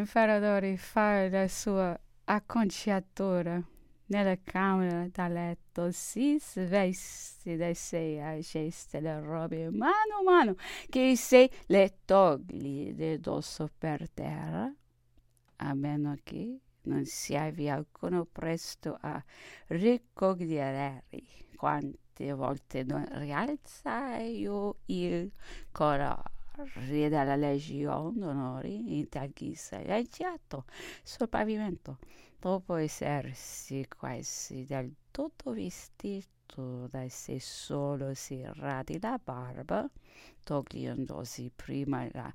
l'imperatore fa la sua acconciatura nella camera da letto, si sveste da sé, agesta le robe mano a mano che se le togli di dosso per terra, a meno che non si avvia alcuno presto a ricogliere. Quante volte non rialza io il colore della Legione d'Onore in leggiato sul pavimento. Dopo essersi quasi del tutto vestito da sé solo si radi la barba togliendosi prima la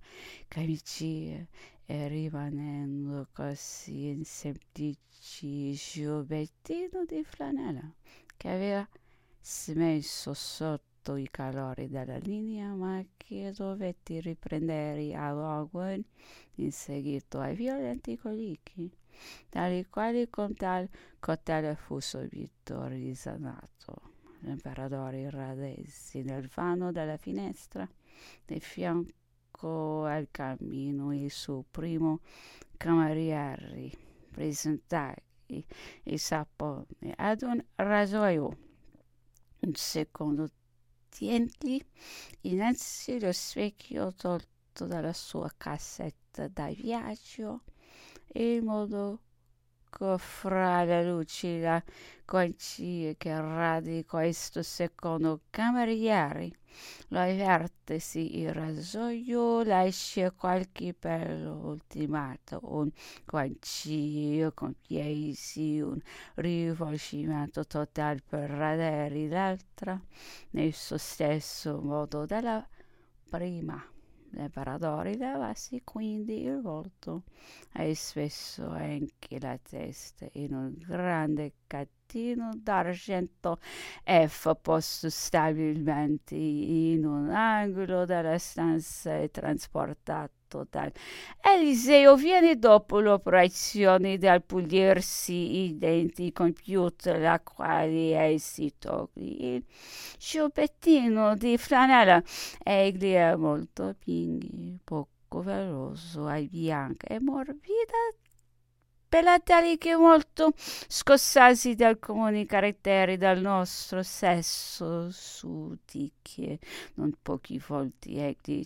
camicia e rimanendo così in semplici giubbettino di flanella che aveva smesso sotto i calori della linea ma che dovetti riprendere a Logwood in seguito ai violenti colichi dalle quali con tal cautela fu subito risanato. L'imperatore radesi nel vano della finestra di fianco al camino il suo primo cameriere presentagli il sapone ad un rasoio un secondo tienti innanzi lo specchio tolto dalla sua cassetta da viaggio in modo fra la luce la guancia che radi questo secondo cameriere lo avvertisi il rasoio lascia qualche pelo ultimato un guancino con piedi un rivolgimento totale per radere l'altra nel stesso modo della prima l'imperatore levasi quindi il volto. E spesso anche la testa in un grande cattino d'argento. F posto stabilmente in un angolo della stanza e trasportato dal Eliseo viene dopo l'operazione del pulirsi i denti compiuta la quale essi togli il ciubettino di flanella. Egli è molto pinghi poco veloso ai bianca e morbida. Pelatali che molto scossasi dal comuni caratteri del nostro sesso sudiche non pochi volti egli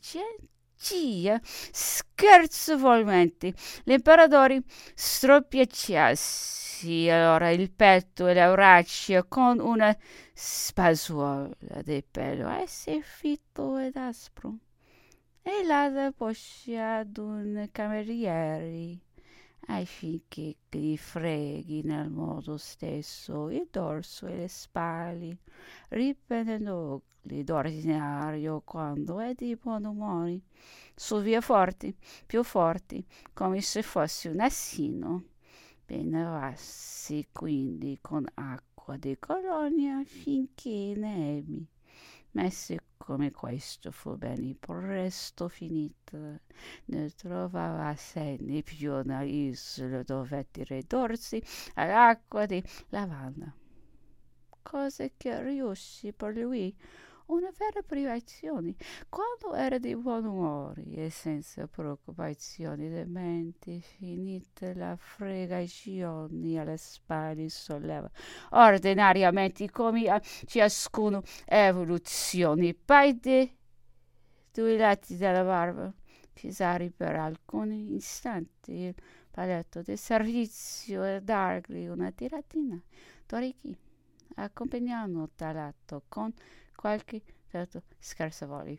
cia scherzovolmente. L'imperatore stroppiacciassi allora il petto e le braccia con una spasuola di pelo. Esse fitto ed aspro. E la poscia d'un cameriere affinché gli freghi nel modo stesso il dorso e le spalle riprendendogli d'ordinario quando è di buon umore. Su via forti più forti come se fosse un assino benevassi quindi con acqua di colonia finché ne ma siccome questo fu ben presto finito. Ne trovava sé né più una isola dove ridursi all'acqua di lavanda cosa che riuscì per lui una vera privazione. Quando era di buon umore e senza preoccupazioni di mente finita la fregazione alle spalle solleva ordinariamente come a ciascuno evoluzione poi di due lati della barba Cesare per alcuni istanti il paletto di servizio e dargli una tiratina. D'orecchi accompagnando talato con qualche dato scarsavoli.